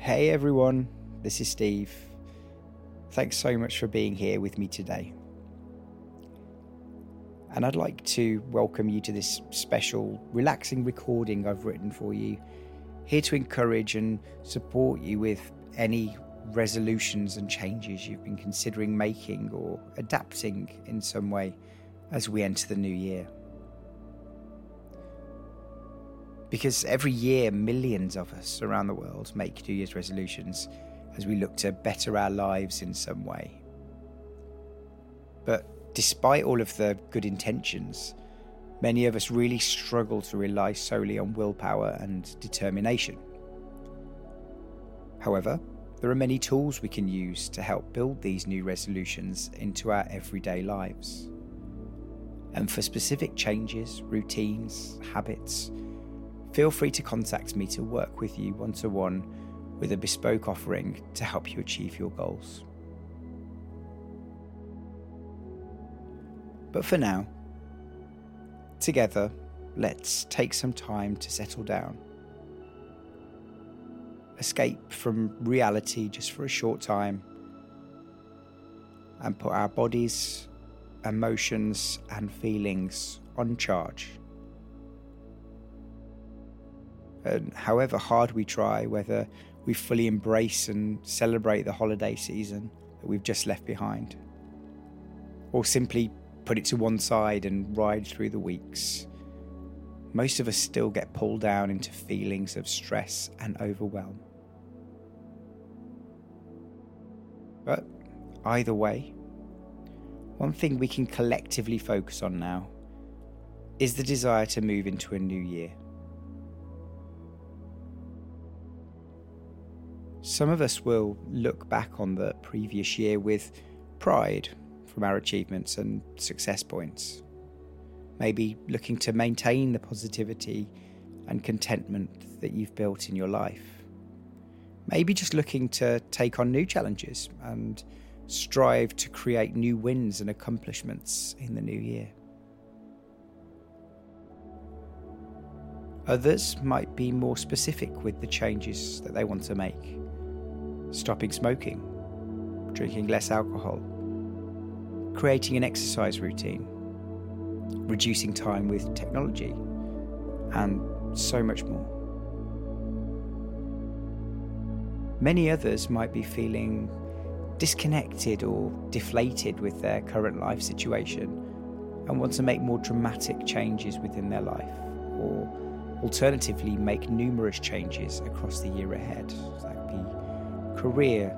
Hey everyone, this is Steve. Thanks so much for being here with me today. And I'd like to welcome you to this special, relaxing recording I've written for you, here to encourage and support you with any resolutions and changes you've been considering making or adapting in some way as we enter the new year. Because every year, millions of us around the world make New Year's resolutions as we look to better our lives in some way. But despite all of the good intentions, many of us really struggle to rely solely on willpower and determination. However, there are many tools we can use to help build these new resolutions into our everyday lives. And for specific changes, routines, habits, feel free to contact me to work with you one to one with a bespoke offering to help you achieve your goals. But for now, together, let's take some time to settle down. Escape from reality just for a short time and put our bodies, emotions, and feelings on charge. And however hard we try, whether we fully embrace and celebrate the holiday season that we've just left behind, or simply put it to one side and ride through the weeks, most of us still get pulled down into feelings of stress and overwhelm. But either way, one thing we can collectively focus on now is the desire to move into a new year. Some of us will look back on the previous year with pride from our achievements and success points. Maybe looking to maintain the positivity and contentment that you've built in your life. Maybe just looking to take on new challenges and strive to create new wins and accomplishments in the new year. Others might be more specific with the changes that they want to make stopping smoking, drinking less alcohol, creating an exercise routine, reducing time with technology, and so much more. Many others might be feeling disconnected or deflated with their current life situation and want to make more dramatic changes within their life, or alternatively, make numerous changes across the year ahead. that would be career,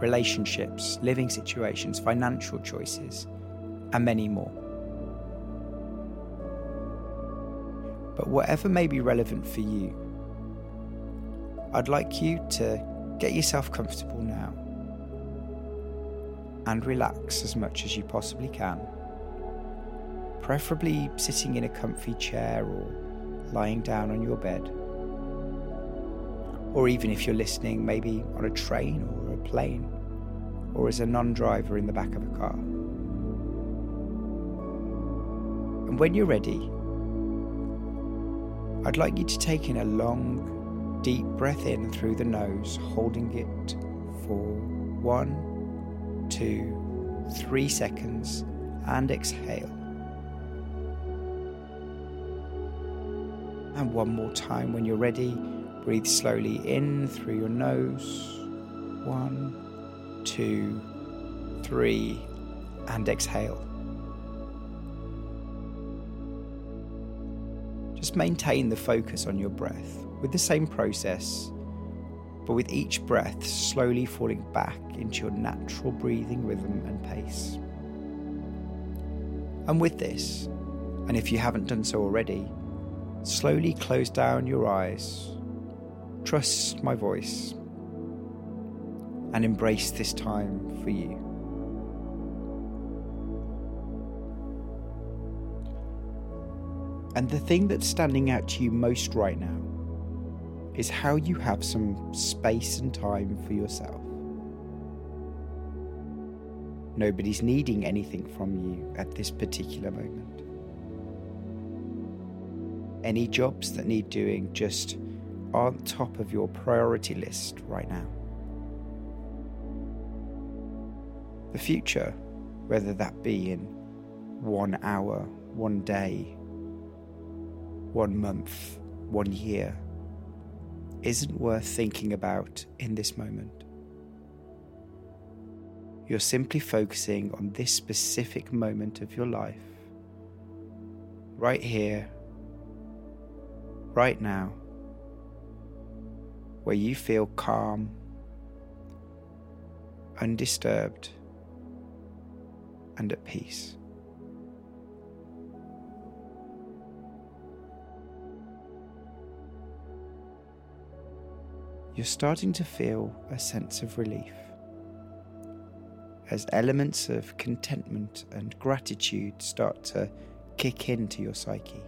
relationships, living situations, financial choices, and many more. But whatever may be relevant for you, I'd like you to get yourself comfortable now and relax as much as you possibly can. Preferably sitting in a comfy chair or lying down on your bed or even if you're listening maybe on a train or a plane, or as a non driver in the back of a car. And when you're ready, I'd like you to take in a long, deep breath in through the nose, holding it for one, two, three seconds, and exhale. And one more time when you're ready Breathe slowly in through your nose. One, two, three, and exhale. Just maintain the focus on your breath with the same process, but with each breath slowly falling back into your natural breathing rhythm and pace. And with this, and if you haven't done so already, slowly close down your eyes Trust my voice and embrace this time for you. And the thing that's standing out to you most right now is how you have some space and time for yourself. Nobody's needing anything from you at this particular moment. Any jobs that need doing just aren't top of your priority list right now. The future, whether that be in one hour, one day, one month, one year, isn't worth thinking about in this moment. You're simply focusing on this specific moment of your life, right here, right now, where you feel calm, undisturbed, and at peace. You're starting to feel a sense of relief as elements of contentment and gratitude start to kick into your psyche.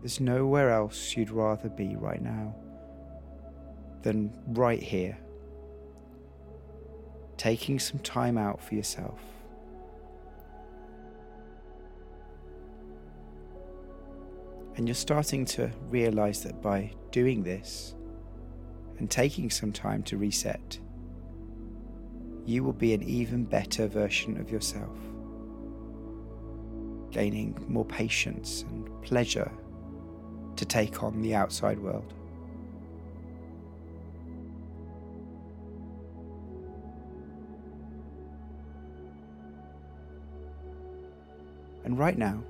There's nowhere else you'd rather be right now than right here, taking some time out for yourself. And you're starting to realize that by doing this and taking some time to reset, you will be an even better version of yourself, gaining more patience and pleasure to take on the outside world. And right now,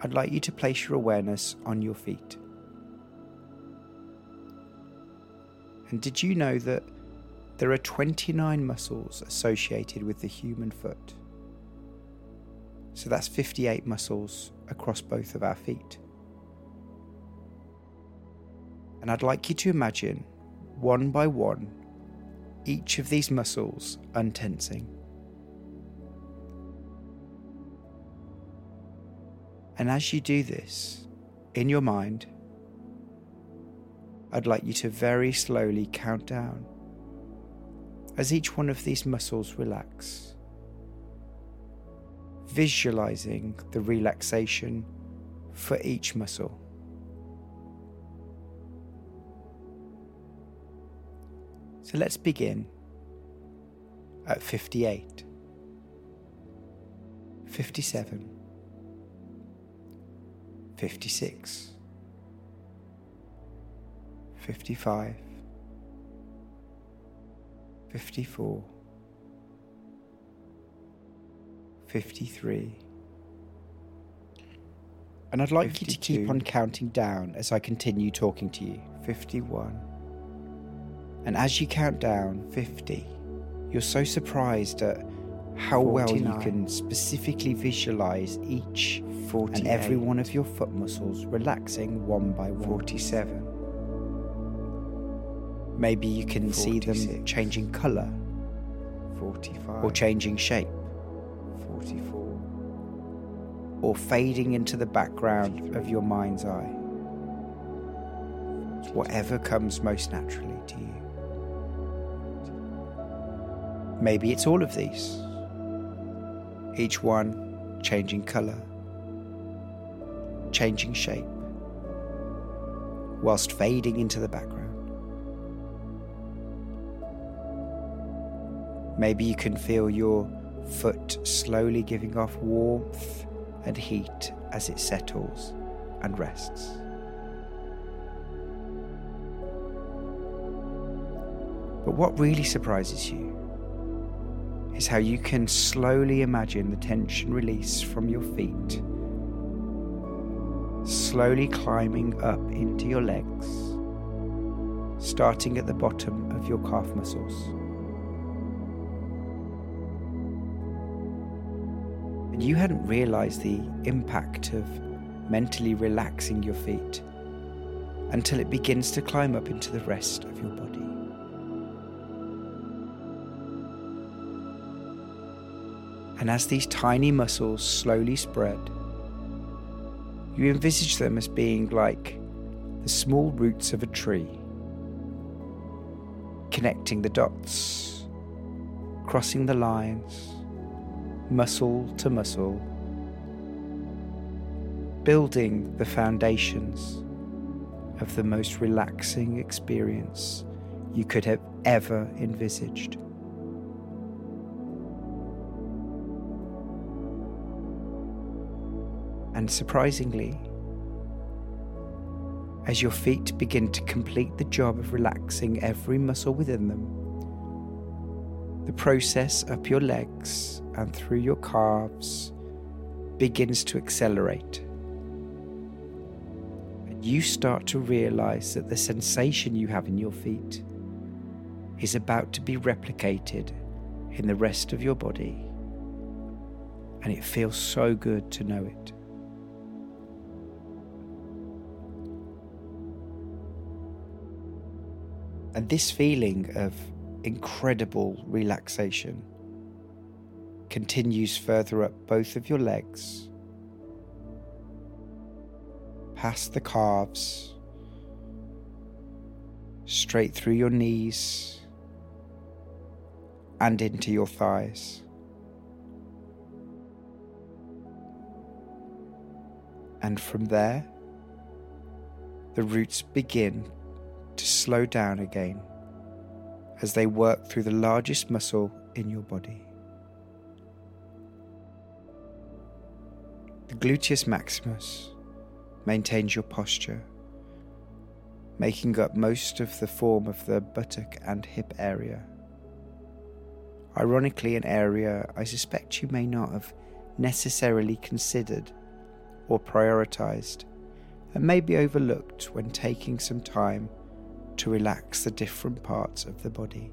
I'd like you to place your awareness on your feet. And did you know that there are 29 muscles associated with the human foot? So that's 58 muscles across both of our feet. And I'd like you to imagine, one by one, each of these muscles untensing. And as you do this, in your mind, I'd like you to very slowly count down as each one of these muscles relax, visualizing the relaxation for each muscle. So let's begin at 58, 57, 56, 55, 54, 53. And I'd like 52, you to keep on counting down as I continue talking to you. 51 and as you count down 50, you're so surprised at how 49. well you can specifically visualize each 48. and every one of your foot muscles relaxing one by one. 47. Maybe you can 46. see them changing color 45 or changing shape 44 or fading into the background 43. of your mind's eye. Whatever comes most naturally to you. Maybe it's all of these, each one changing colour, changing shape, whilst fading into the background. Maybe you can feel your foot slowly giving off warmth and heat as it settles and rests. But what really surprises you is how you can slowly imagine the tension release from your feet, slowly climbing up into your legs, starting at the bottom of your calf muscles. And you hadn't realized the impact of mentally relaxing your feet until it begins to climb up into the rest of your body. And as these tiny muscles slowly spread, you envisage them as being like the small roots of a tree, connecting the dots, crossing the lines, muscle to muscle, building the foundations of the most relaxing experience you could have ever envisaged. And surprisingly, as your feet begin to complete the job of relaxing every muscle within them, the process up your legs and through your calves begins to accelerate. And you start to realize that the sensation you have in your feet is about to be replicated in the rest of your body. And it feels so good to know it. And this feeling of incredible relaxation continues further up both of your legs, past the calves, straight through your knees, and into your thighs. And from there, the roots begin to slow down again as they work through the largest muscle in your body. The gluteus maximus maintains your posture, making up most of the form of the buttock and hip area. Ironically, an area I suspect you may not have necessarily considered or prioritized and may be overlooked when taking some time to relax the different parts of the body.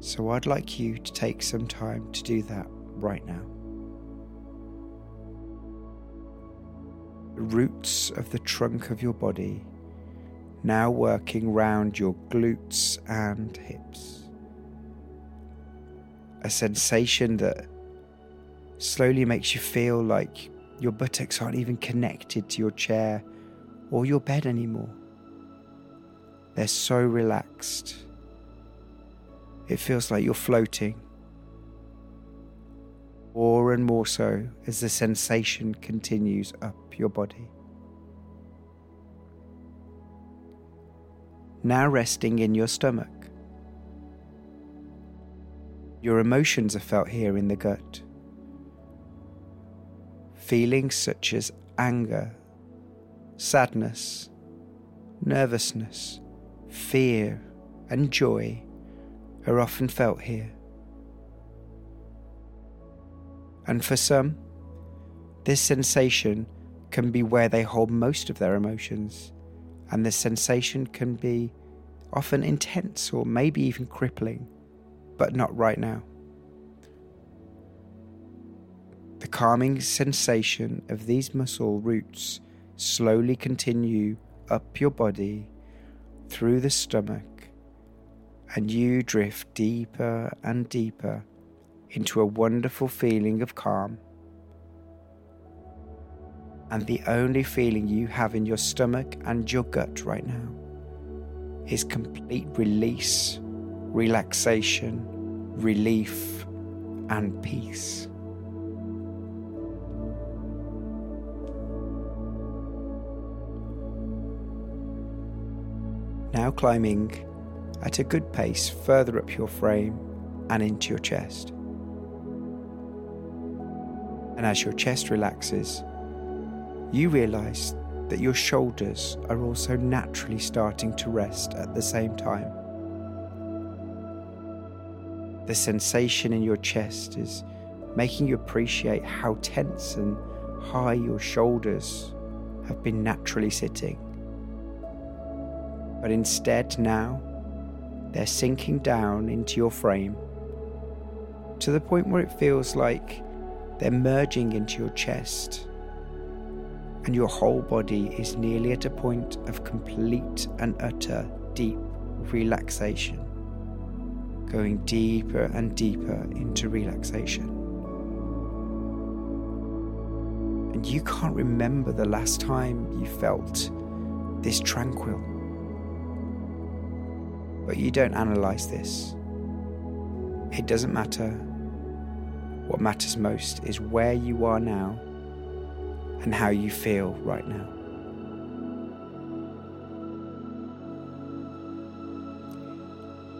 So I'd like you to take some time to do that right now. The roots of the trunk of your body now working round your glutes and hips. A sensation that slowly makes you feel like your buttocks aren't even connected to your chair or your bed anymore. They're so relaxed. It feels like you're floating. More and more so as the sensation continues up your body. Now resting in your stomach. Your emotions are felt here in the gut. Feelings such as anger, sadness, nervousness, fear, and joy are often felt here. And for some, this sensation can be where they hold most of their emotions, and the sensation can be often intense or maybe even crippling, but not right now. The calming sensation of these muscle roots slowly continue up your body through the stomach, and you drift deeper and deeper into a wonderful feeling of calm. And the only feeling you have in your stomach and your gut right now is complete release, relaxation, relief, and peace. Now climbing at a good pace further up your frame and into your chest. And as your chest relaxes, you realize that your shoulders are also naturally starting to rest at the same time. The sensation in your chest is making you appreciate how tense and high your shoulders have been naturally sitting but instead now they're sinking down into your frame to the point where it feels like they're merging into your chest and your whole body is nearly at a point of complete and utter deep relaxation, going deeper and deeper into relaxation. And you can't remember the last time you felt this tranquil. But you don't analyze this. It doesn't matter. What matters most is where you are now and how you feel right now.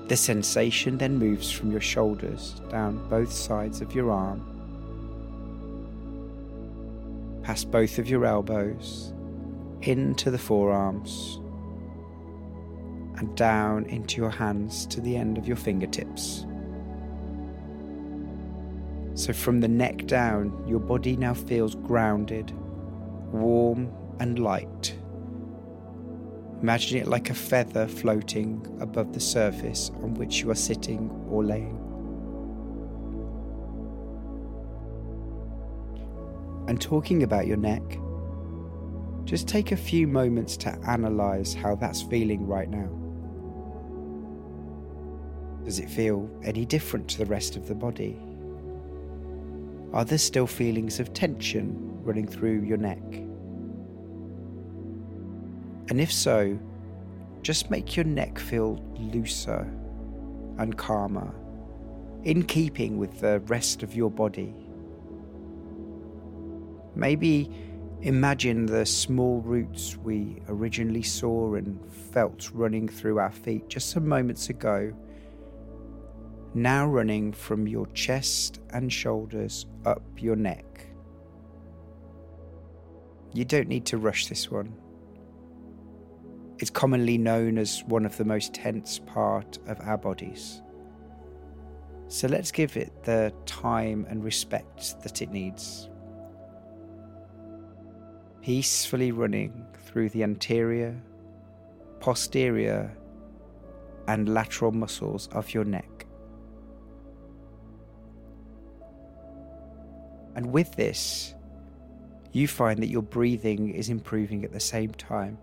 The sensation then moves from your shoulders down both sides of your arm, past both of your elbows, into the forearms, and down into your hands to the end of your fingertips. So, from the neck down, your body now feels grounded, warm, and light. Imagine it like a feather floating above the surface on which you are sitting or laying. And talking about your neck, just take a few moments to analyze how that's feeling right now. Does it feel any different to the rest of the body? Are there still feelings of tension running through your neck? And if so, just make your neck feel looser and calmer, in keeping with the rest of your body. Maybe imagine the small roots we originally saw and felt running through our feet just some moments ago, now running from your chest and shoulders up your neck. You don't need to rush this one. It's commonly known as one of the most tense part of our bodies. So let's give it the time and respect that it needs. Peacefully running through the anterior, posterior, and lateral muscles of your neck. And with this, you find that your breathing is improving at the same time.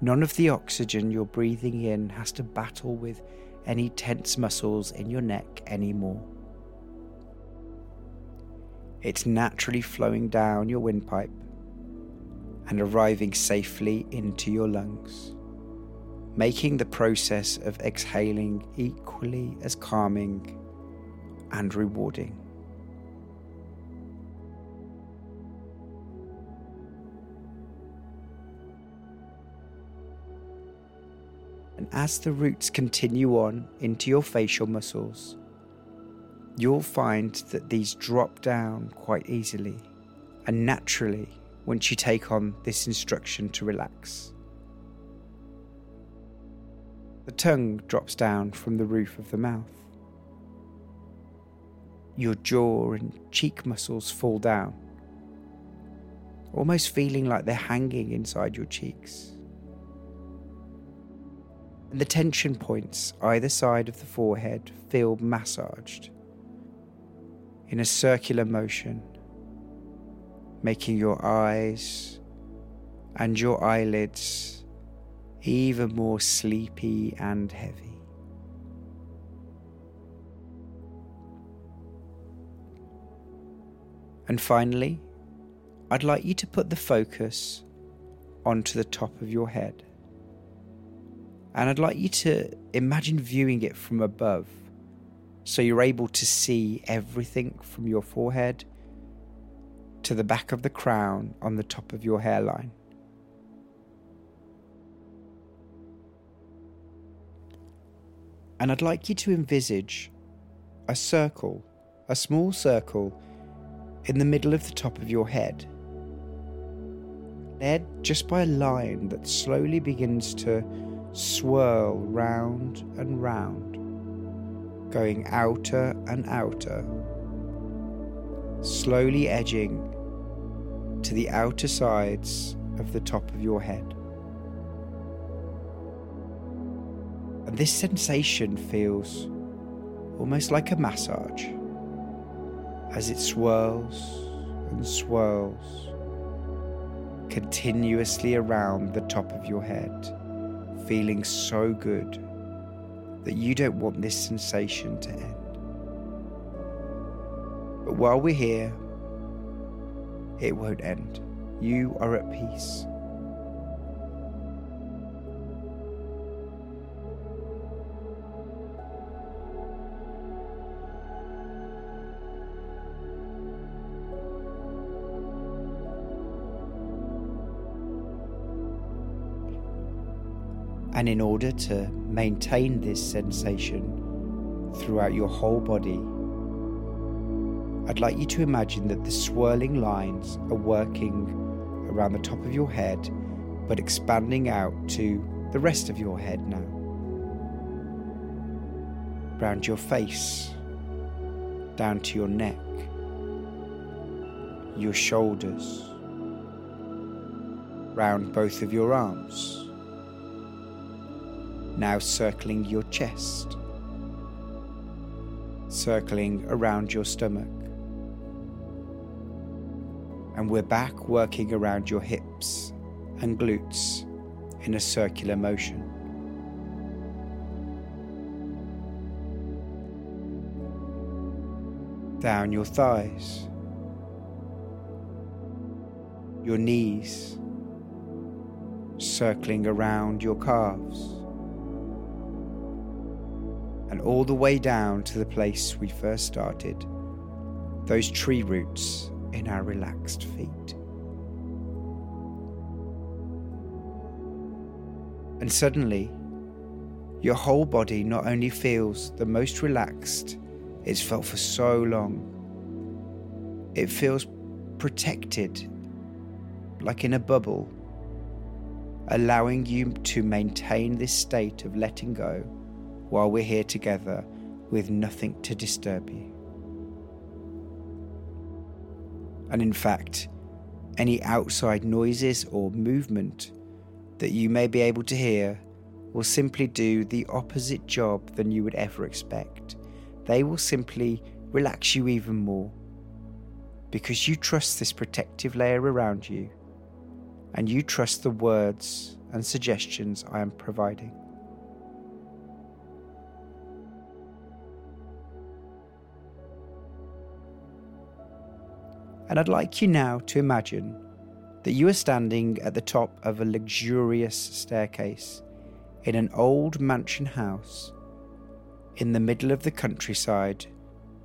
None of the oxygen you're breathing in has to battle with any tense muscles in your neck anymore. It's naturally flowing down your windpipe and arriving safely into your lungs, making the process of exhaling equally as calming and rewarding. And as the roots continue on into your facial muscles, you'll find that these drop down quite easily and naturally once you take on this instruction to relax. The tongue drops down from the roof of the mouth. Your jaw and cheek muscles fall down, almost feeling like they're hanging inside your cheeks and the tension points either side of the forehead feel massaged in a circular motion, making your eyes and your eyelids even more sleepy and heavy. And finally, I'd like you to put the focus onto the top of your head. And I'd like you to imagine viewing it from above. So you're able to see everything from your forehead to the back of the crown on the top of your hairline. And I'd like you to envisage a circle, a small circle, in the middle of the top of your head, led just by a line that slowly begins to swirl round and round, going outer and outer, slowly edging to the outer sides of the top of your head. And this sensation feels almost like a massage as it swirls and swirls continuously around the top of your head feeling so good that you don't want this sensation to end. But while we're here, it won't end. You are at peace. And in order to maintain this sensation throughout your whole body, I'd like you to imagine that the swirling lines are working around the top of your head, but expanding out to the rest of your head now. Round your face, down to your neck, your shoulders, round both of your arms, now circling your chest, circling around your stomach. And we're back working around your hips and glutes in a circular motion. Down your thighs, your knees, circling around your calves, and all the way down to the place we first started, those tree roots in our relaxed feet. And suddenly, your whole body not only feels the most relaxed it's felt for so long, it feels protected, like in a bubble, allowing you to maintain this state of letting go while we're here together with nothing to disturb you. And in fact, any outside noises or movement that you may be able to hear will simply do the opposite job than you would ever expect. They will simply relax you even more because you trust this protective layer around you and you trust the words and suggestions I am providing. And I'd like you now to imagine that you are standing at the top of a luxurious staircase in an old mansion house in the middle of the countryside,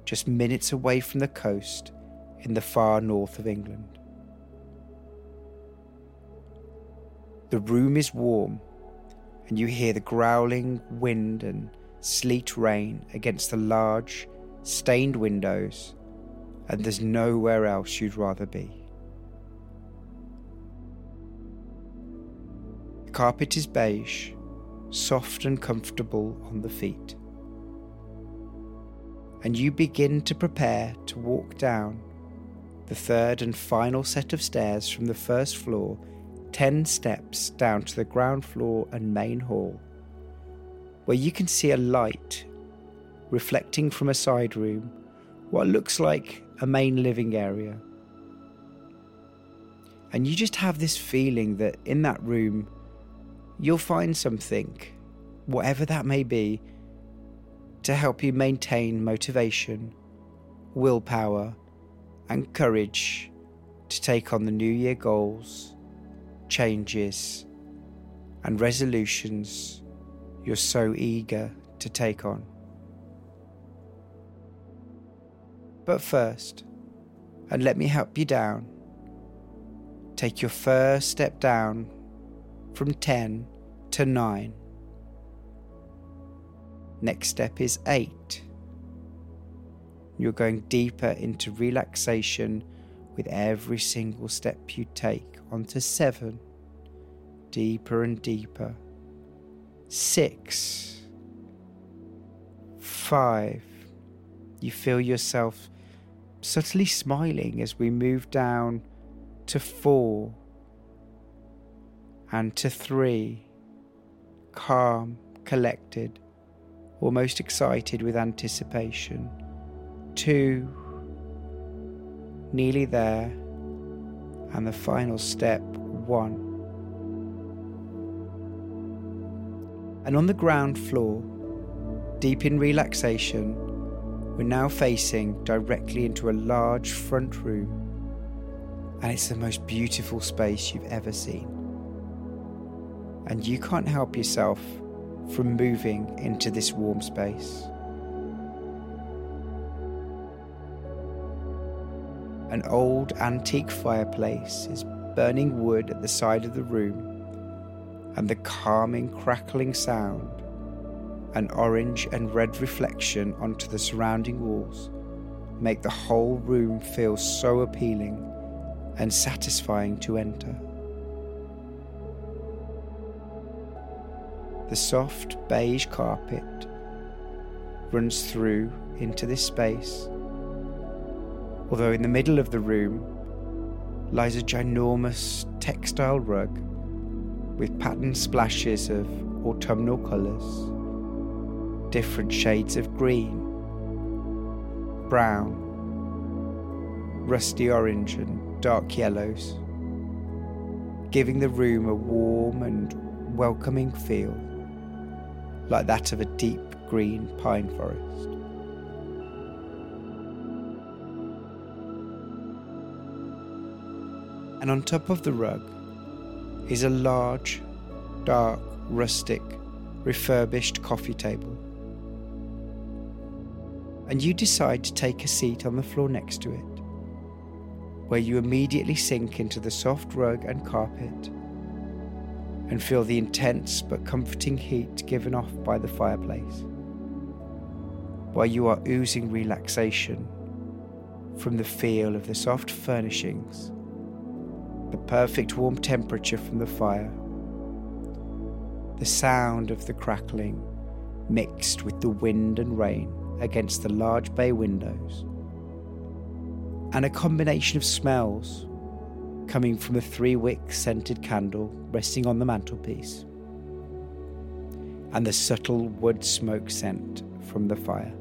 just minutes away from the coast in the far north of England. The room is warm, and you hear the growling wind and sleet rain against the large, stained windows, and there's nowhere else you'd rather be. The carpet is beige, soft and comfortable on the feet. And you begin to prepare to walk down the third and final set of stairs from the first floor, 10 steps down to the ground floor and main hall, where you can see a light reflecting from a side room what looks like a main living area. And you just have this feeling that in that room, you'll find something, whatever that may be, to help you maintain motivation, willpower, and courage to take on the New Year goals, changes, and resolutions you're so eager to take on. But first, and let me help you down, take your first step down from 10 to 9. Next step is 8. You're going deeper into relaxation with every single step you take onto 7. Deeper and deeper. 6. 5. You feel yourself subtly smiling as we move down to 4 and to three, calm, collected, almost excited with anticipation. Two, nearly there, and the final step, one. And on the ground floor, deep in relaxation, we're now facing directly into a large front room, and it's the most beautiful space you've ever seen and you can't help yourself from moving into this warm space. An old antique fireplace is burning wood at the side of the room, and the calming, crackling sound, an orange and red reflection onto the surrounding walls, make the whole room feel so appealing and satisfying to enter. The soft beige carpet runs through into this space, although in the middle of the room lies a ginormous textile rug with patterned splashes of autumnal colours, different shades of green, brown, rusty orange, and dark yellows, giving the room a warm and welcoming feel like that of a deep green pine forest. And on top of the rug is a large, dark, rustic, refurbished coffee table. And you decide to take a seat on the floor next to it, where you immediately sink into the soft rug and carpet and feel the intense but comforting heat given off by the fireplace, while you are oozing relaxation from the feel of the soft furnishings, the perfect warm temperature from the fire, the sound of the crackling mixed with the wind and rain against the large bay windows, and a combination of smells coming from a three wick scented candle resting on the mantelpiece, and the subtle wood smoke scent from the fire.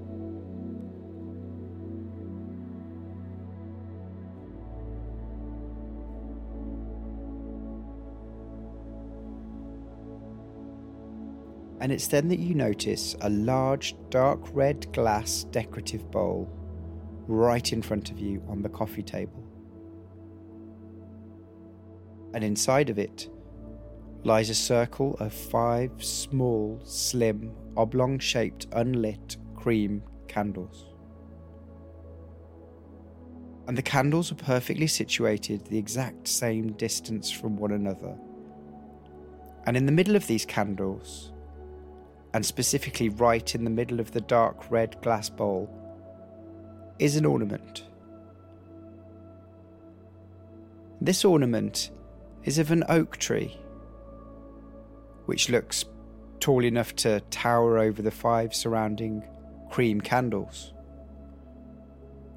And it's then that you notice a large dark red glass decorative bowl right in front of you on the coffee table and inside of it lies a circle of five small, slim, oblong shaped, unlit cream candles. And the candles are perfectly situated the exact same distance from one another. And in the middle of these candles, and specifically right in the middle of the dark red glass bowl, is an ornament. This ornament is of an oak tree, which looks tall enough to tower over the five surrounding cream candles,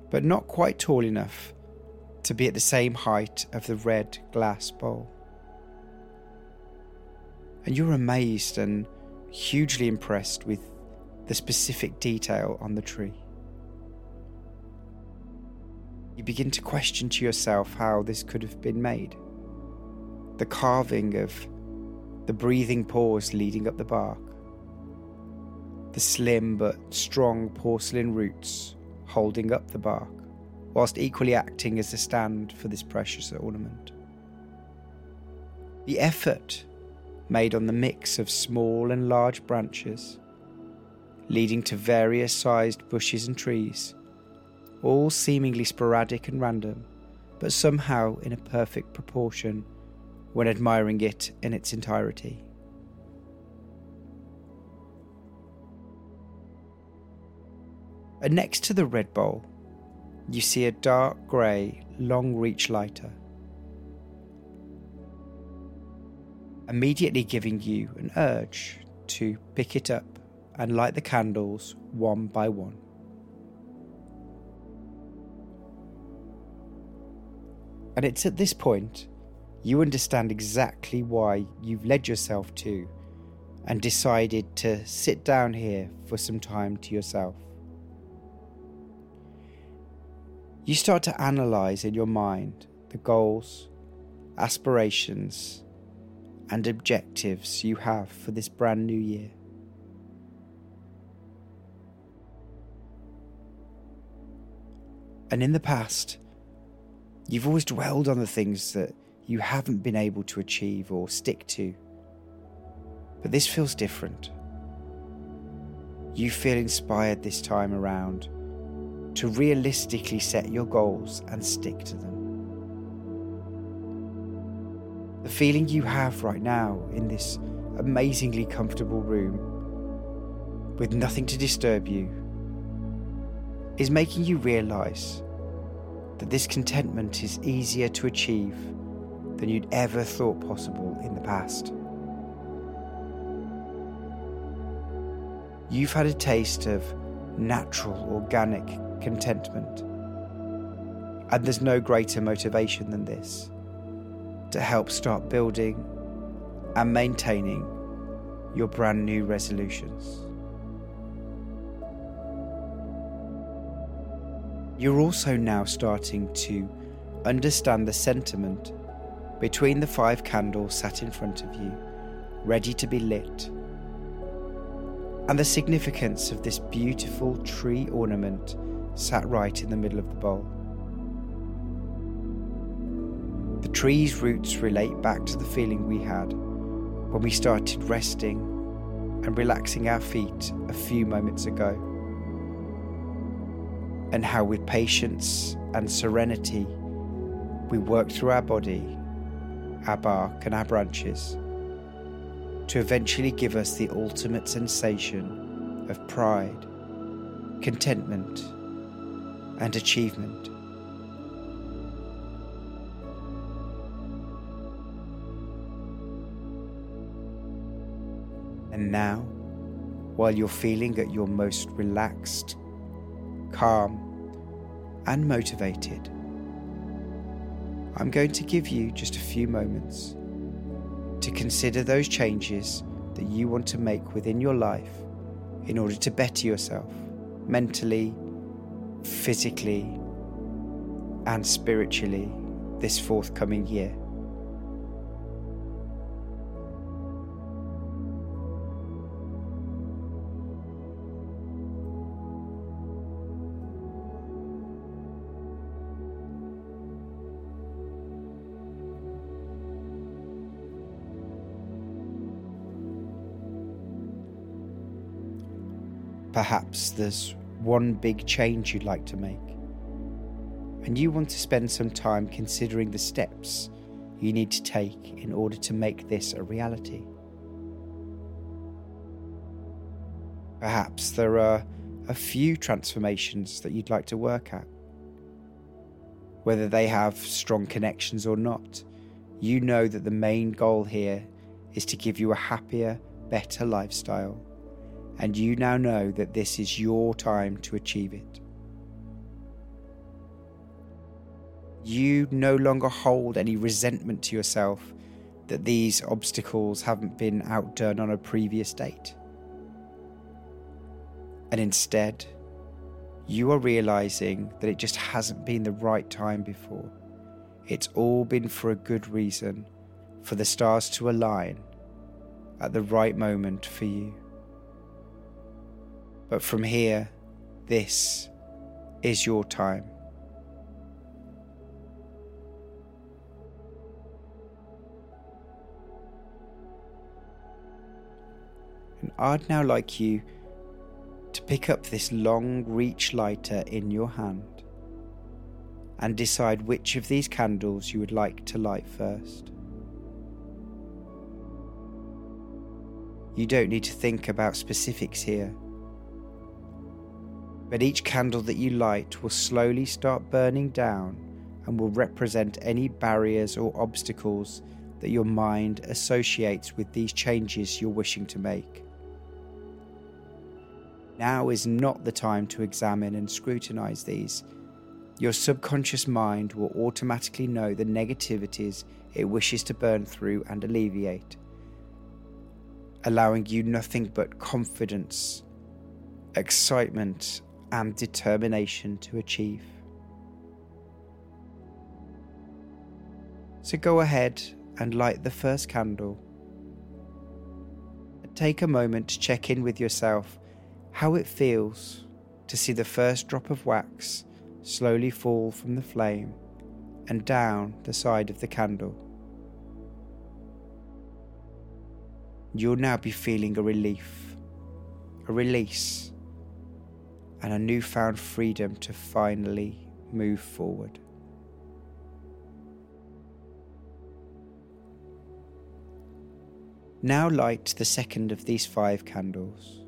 but not quite tall enough to be at the same height of the red glass bowl. And you're amazed and hugely impressed with the specific detail on the tree. You begin to question to yourself how this could have been made the carving of the breathing pores leading up the bark, the slim but strong porcelain roots holding up the bark, whilst equally acting as a stand for this precious ornament. The effort made on the mix of small and large branches, leading to various sized bushes and trees, all seemingly sporadic and random, but somehow in a perfect proportion when admiring it in its entirety. And next to the red bowl, you see a dark grey, long reach lighter. Immediately giving you an urge to pick it up and light the candles one by one. And it's at this point you understand exactly why you've led yourself to and decided to sit down here for some time to yourself. You start to analyze in your mind the goals, aspirations, and objectives you have for this brand new year. And in the past, you've always dwelled on the things that you haven't been able to achieve or stick to. But this feels different. You feel inspired this time around to realistically set your goals and stick to them. The feeling you have right now in this amazingly comfortable room with nothing to disturb you is making you realize that this contentment is easier to achieve than you'd ever thought possible in the past. You've had a taste of natural, organic contentment. And there's no greater motivation than this to help start building and maintaining your brand new resolutions. You're also now starting to understand the sentiment between the five candles sat in front of you, ready to be lit, and the significance of this beautiful tree ornament sat right in the middle of the bowl. The tree's roots relate back to the feeling we had when we started resting and relaxing our feet a few moments ago, and how with patience and serenity we work through our body, our bark, and our branches to eventually give us the ultimate sensation of pride, contentment, and achievement. And now, while you're feeling at your most relaxed, calm, and motivated, I'm going to give you just a few moments to consider those changes that you want to make within your life in order to better yourself mentally, physically, and spiritually this forthcoming year. Perhaps there's one big change you'd like to make, and you want to spend some time considering the steps you need to take in order to make this a reality. Perhaps there are a few transformations that you'd like to work at. Whether they have strong connections or not, you know that the main goal here is to give you a happier, better lifestyle and you now know that this is your time to achieve it. You no longer hold any resentment to yourself that these obstacles haven't been outdone on a previous date. And instead, you are realizing that it just hasn't been the right time before. It's all been for a good reason, for the stars to align at the right moment for you. But from here, this is your time. And I'd now like you to pick up this long reach lighter in your hand and decide which of these candles you would like to light first. You don't need to think about specifics here but each candle that you light will slowly start burning down and will represent any barriers or obstacles that your mind associates with these changes you're wishing to make. Now is not the time to examine and scrutinize these. Your subconscious mind will automatically know the negativities it wishes to burn through and alleviate, allowing you nothing but confidence, excitement, and determination to achieve. So go ahead and light the first candle. Take a moment to check in with yourself how it feels to see the first drop of wax slowly fall from the flame and down the side of the candle. You'll now be feeling a relief, a release and a newfound freedom to finally move forward. Now light the second of these five candles.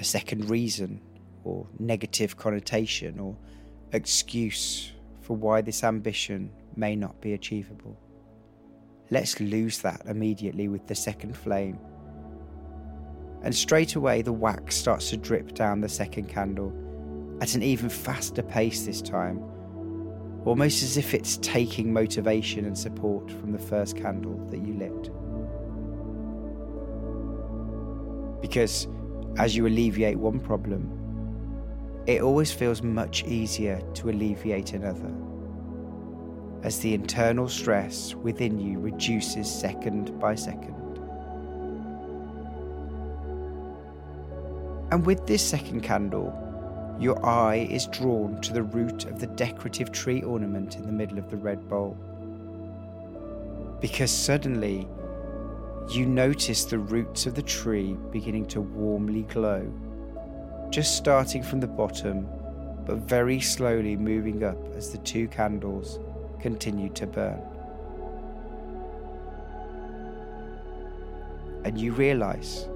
A second reason, or negative connotation, or excuse for why this ambition may not be achievable. Let's lose that immediately with the second flame. And straight away, the wax starts to drip down the second candle at an even faster pace this time, almost as if it's taking motivation and support from the first candle that you lit. Because as you alleviate one problem, it always feels much easier to alleviate another as the internal stress within you reduces second by second. And with this second candle, your eye is drawn to the root of the decorative tree ornament in the middle of the red bowl. Because suddenly, you notice the roots of the tree beginning to warmly glow, just starting from the bottom, but very slowly moving up as the two candles continue to burn. And you realize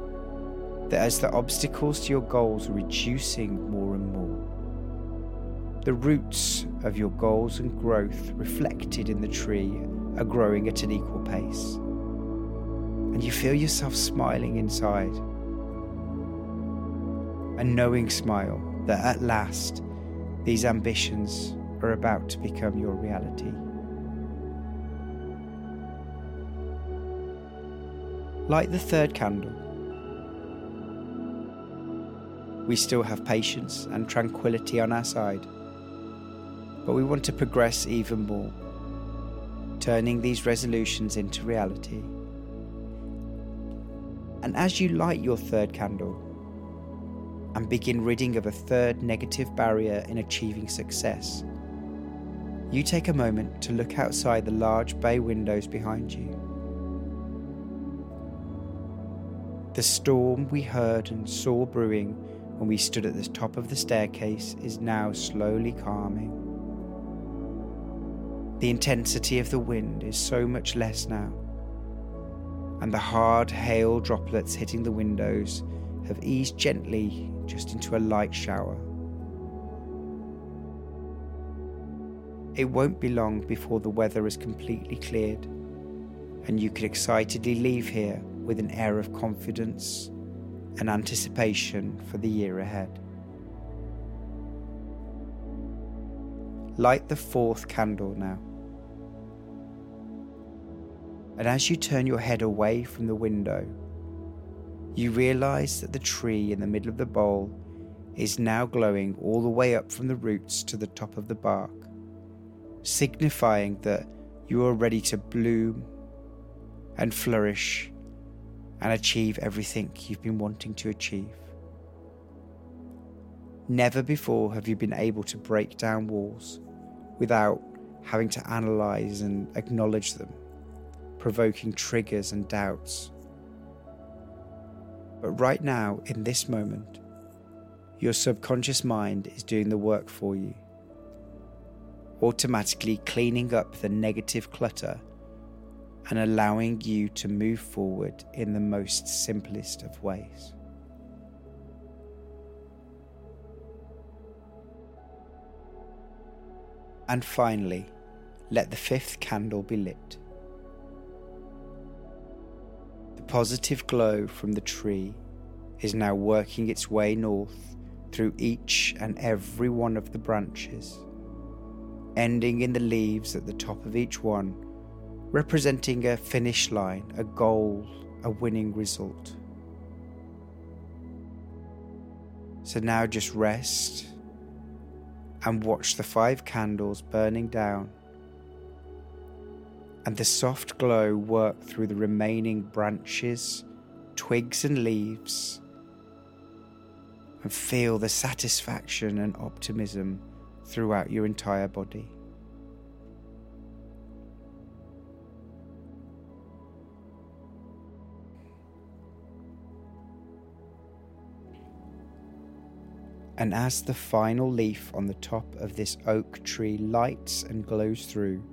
that as the obstacles to your goals are reducing more and more, the roots of your goals and growth reflected in the tree are growing at an equal pace. And you feel yourself smiling inside. A knowing smile that at last these ambitions are about to become your reality. Light the third candle. We still have patience and tranquility on our side, but we want to progress even more, turning these resolutions into reality. And as you light your third candle and begin ridding of a third negative barrier in achieving success, you take a moment to look outside the large bay windows behind you. The storm we heard and saw brewing when we stood at the top of the staircase is now slowly calming. The intensity of the wind is so much less now, and the hard hail droplets hitting the windows have eased gently just into a light shower. It won't be long before the weather is completely cleared, and you can excitedly leave here with an air of confidence and anticipation for the year ahead. Light the fourth candle now. And as you turn your head away from the window, you realize that the tree in the middle of the bowl is now glowing all the way up from the roots to the top of the bark signifying that you are ready to bloom and flourish and achieve everything you've been wanting to achieve. Never before have you been able to break down walls without having to analyze and acknowledge them, provoking triggers and doubts. But right now, in this moment, your subconscious mind is doing the work for you automatically cleaning up the negative clutter and allowing you to move forward in the most simplest of ways. And finally, let the fifth candle be lit. The positive glow from the tree is now working its way north through each and every one of the branches ending in the leaves at the top of each one, representing a finish line, a goal, a winning result. So now just rest and watch the five candles burning down and the soft glow work through the remaining branches, twigs, and leaves, and feel the satisfaction and optimism throughout your entire body. And as the final leaf on the top of this oak tree lights and glows through,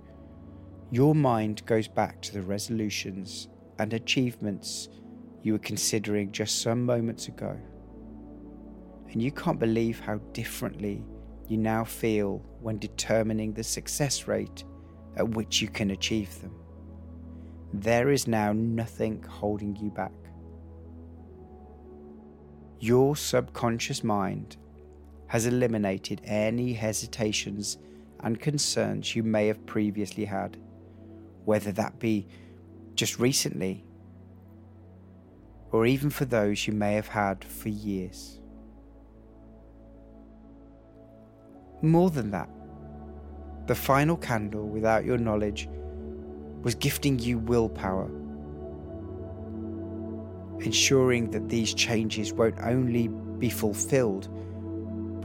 your mind goes back to the resolutions and achievements you were considering just some moments ago. And you can't believe how differently you now feel when determining the success rate at which you can achieve them. There is now nothing holding you back. Your subconscious mind has eliminated any hesitations and concerns you may have previously had, whether that be just recently or even for those you may have had for years. More than that, the final candle, without your knowledge, was gifting you willpower, ensuring that these changes won't only be fulfilled,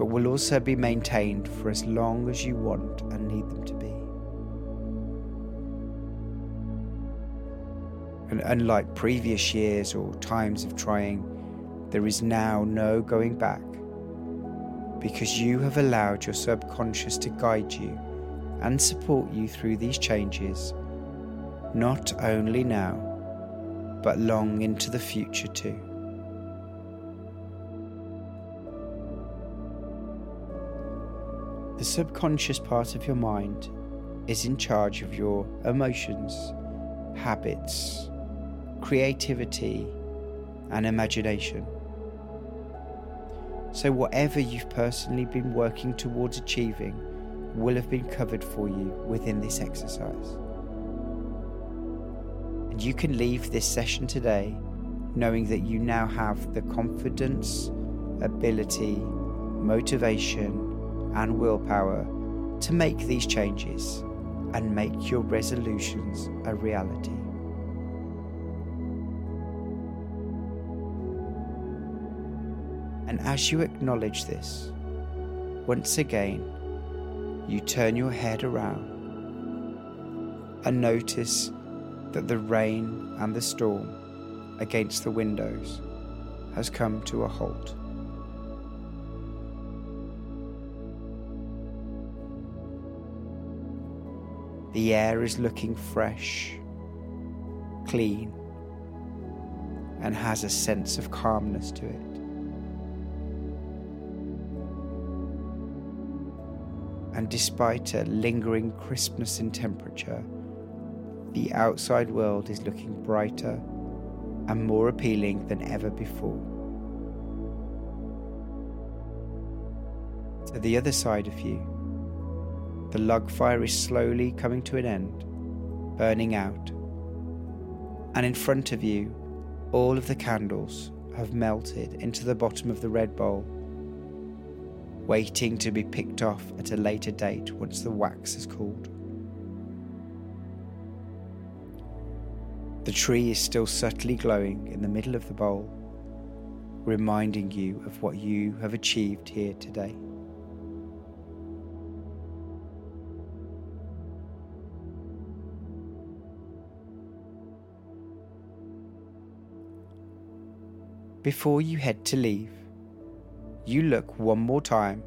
but will also be maintained for as long as you want and need them to be. And unlike previous years or times of trying, there is now no going back because you have allowed your subconscious to guide you and support you through these changes, not only now, but long into the future too. The subconscious part of your mind is in charge of your emotions, habits, creativity, and imagination. So, whatever you've personally been working towards achieving will have been covered for you within this exercise. And you can leave this session today knowing that you now have the confidence, ability, motivation, and willpower to make these changes and make your resolutions a reality. And as you acknowledge this, once again, you turn your head around and notice that the rain and the storm against the windows has come to a halt. The air is looking fresh, clean, and has a sense of calmness to it. and despite a lingering crispness in temperature, the outside world is looking brighter and more appealing than ever before. To the other side of you, the log fire is slowly coming to an end, burning out, and in front of you, all of the candles have melted into the bottom of the red bowl waiting to be picked off at a later date once the wax has cooled. The tree is still subtly glowing in the middle of the bowl, reminding you of what you have achieved here today. Before you head to leave, you look one more time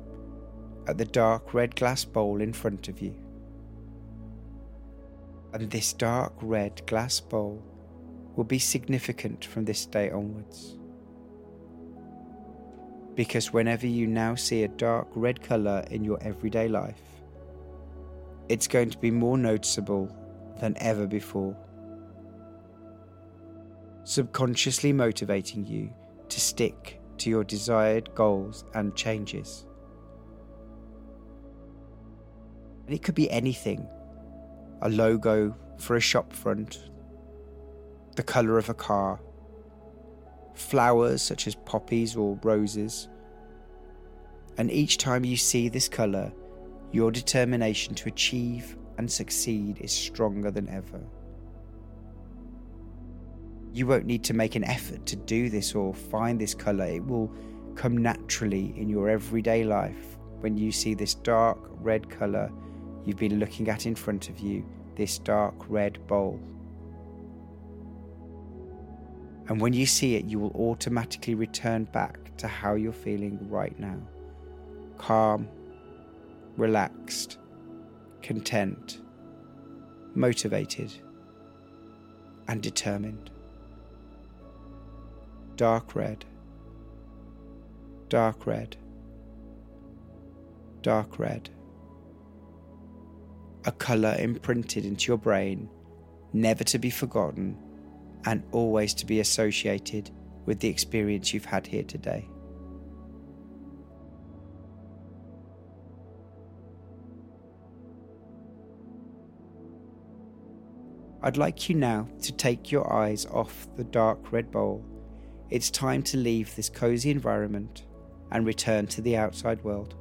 at the dark red glass bowl in front of you. And this dark red glass bowl will be significant from this day onwards. Because whenever you now see a dark red colour in your everyday life, it's going to be more noticeable than ever before. Subconsciously motivating you to stick to your desired goals and changes. And it could be anything a logo for a shop front, the colour of a car, flowers such as poppies or roses. And each time you see this colour, your determination to achieve and succeed is stronger than ever. You won't need to make an effort to do this or find this colour. It will come naturally in your everyday life when you see this dark red colour you've been looking at in front of you, this dark red bowl. And when you see it, you will automatically return back to how you're feeling right now calm, relaxed, content, motivated, and determined. Dark red, dark red, dark red. A colour imprinted into your brain, never to be forgotten, and always to be associated with the experience you've had here today. I'd like you now to take your eyes off the dark red bowl. It's time to leave this cozy environment and return to the outside world.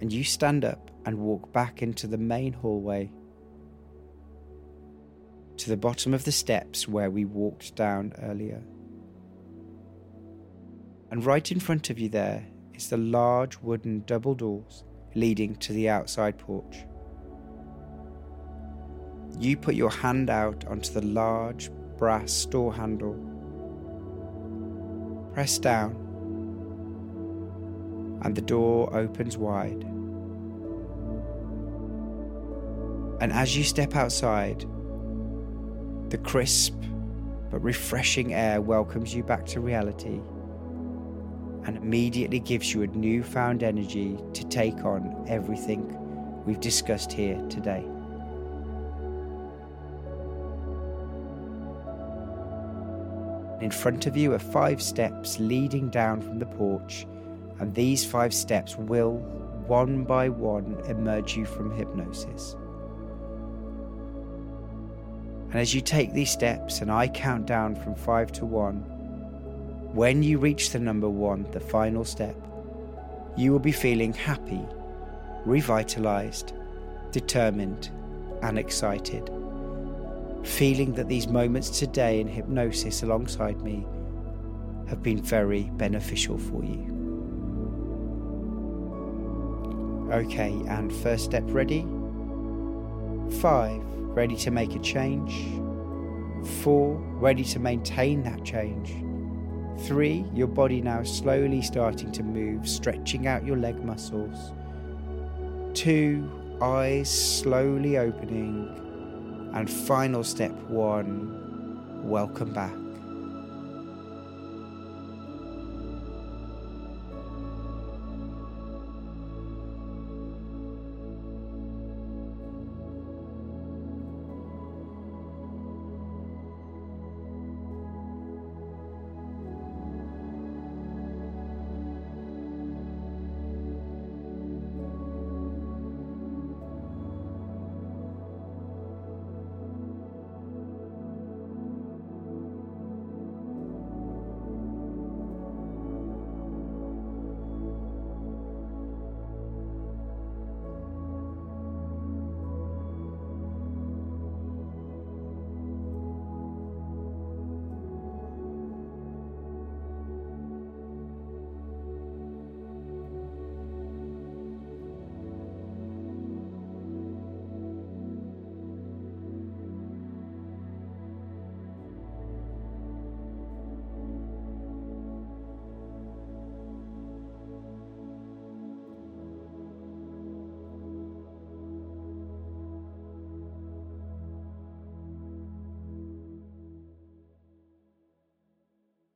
And you stand up and walk back into the main hallway to the bottom of the steps where we walked down earlier. And right in front of you there is the large wooden double doors leading to the outside porch. You put your hand out onto the large brass door handle. Press down, and the door opens wide. And as you step outside, the crisp but refreshing air welcomes you back to reality and immediately gives you a newfound energy to take on everything we've discussed here today. In front of you are five steps leading down from the porch, and these five steps will, one by one, emerge you from hypnosis. And as you take these steps, and I count down from five to one, when you reach the number one, the final step, you will be feeling happy, revitalized, determined, and excited. Feeling that these moments today in hypnosis alongside me have been very beneficial for you. Okay, and first step ready? Five, ready to make a change. Four, ready to maintain that change. Three, your body now slowly starting to move, stretching out your leg muscles. Two, eyes slowly opening. And final step one, welcome back.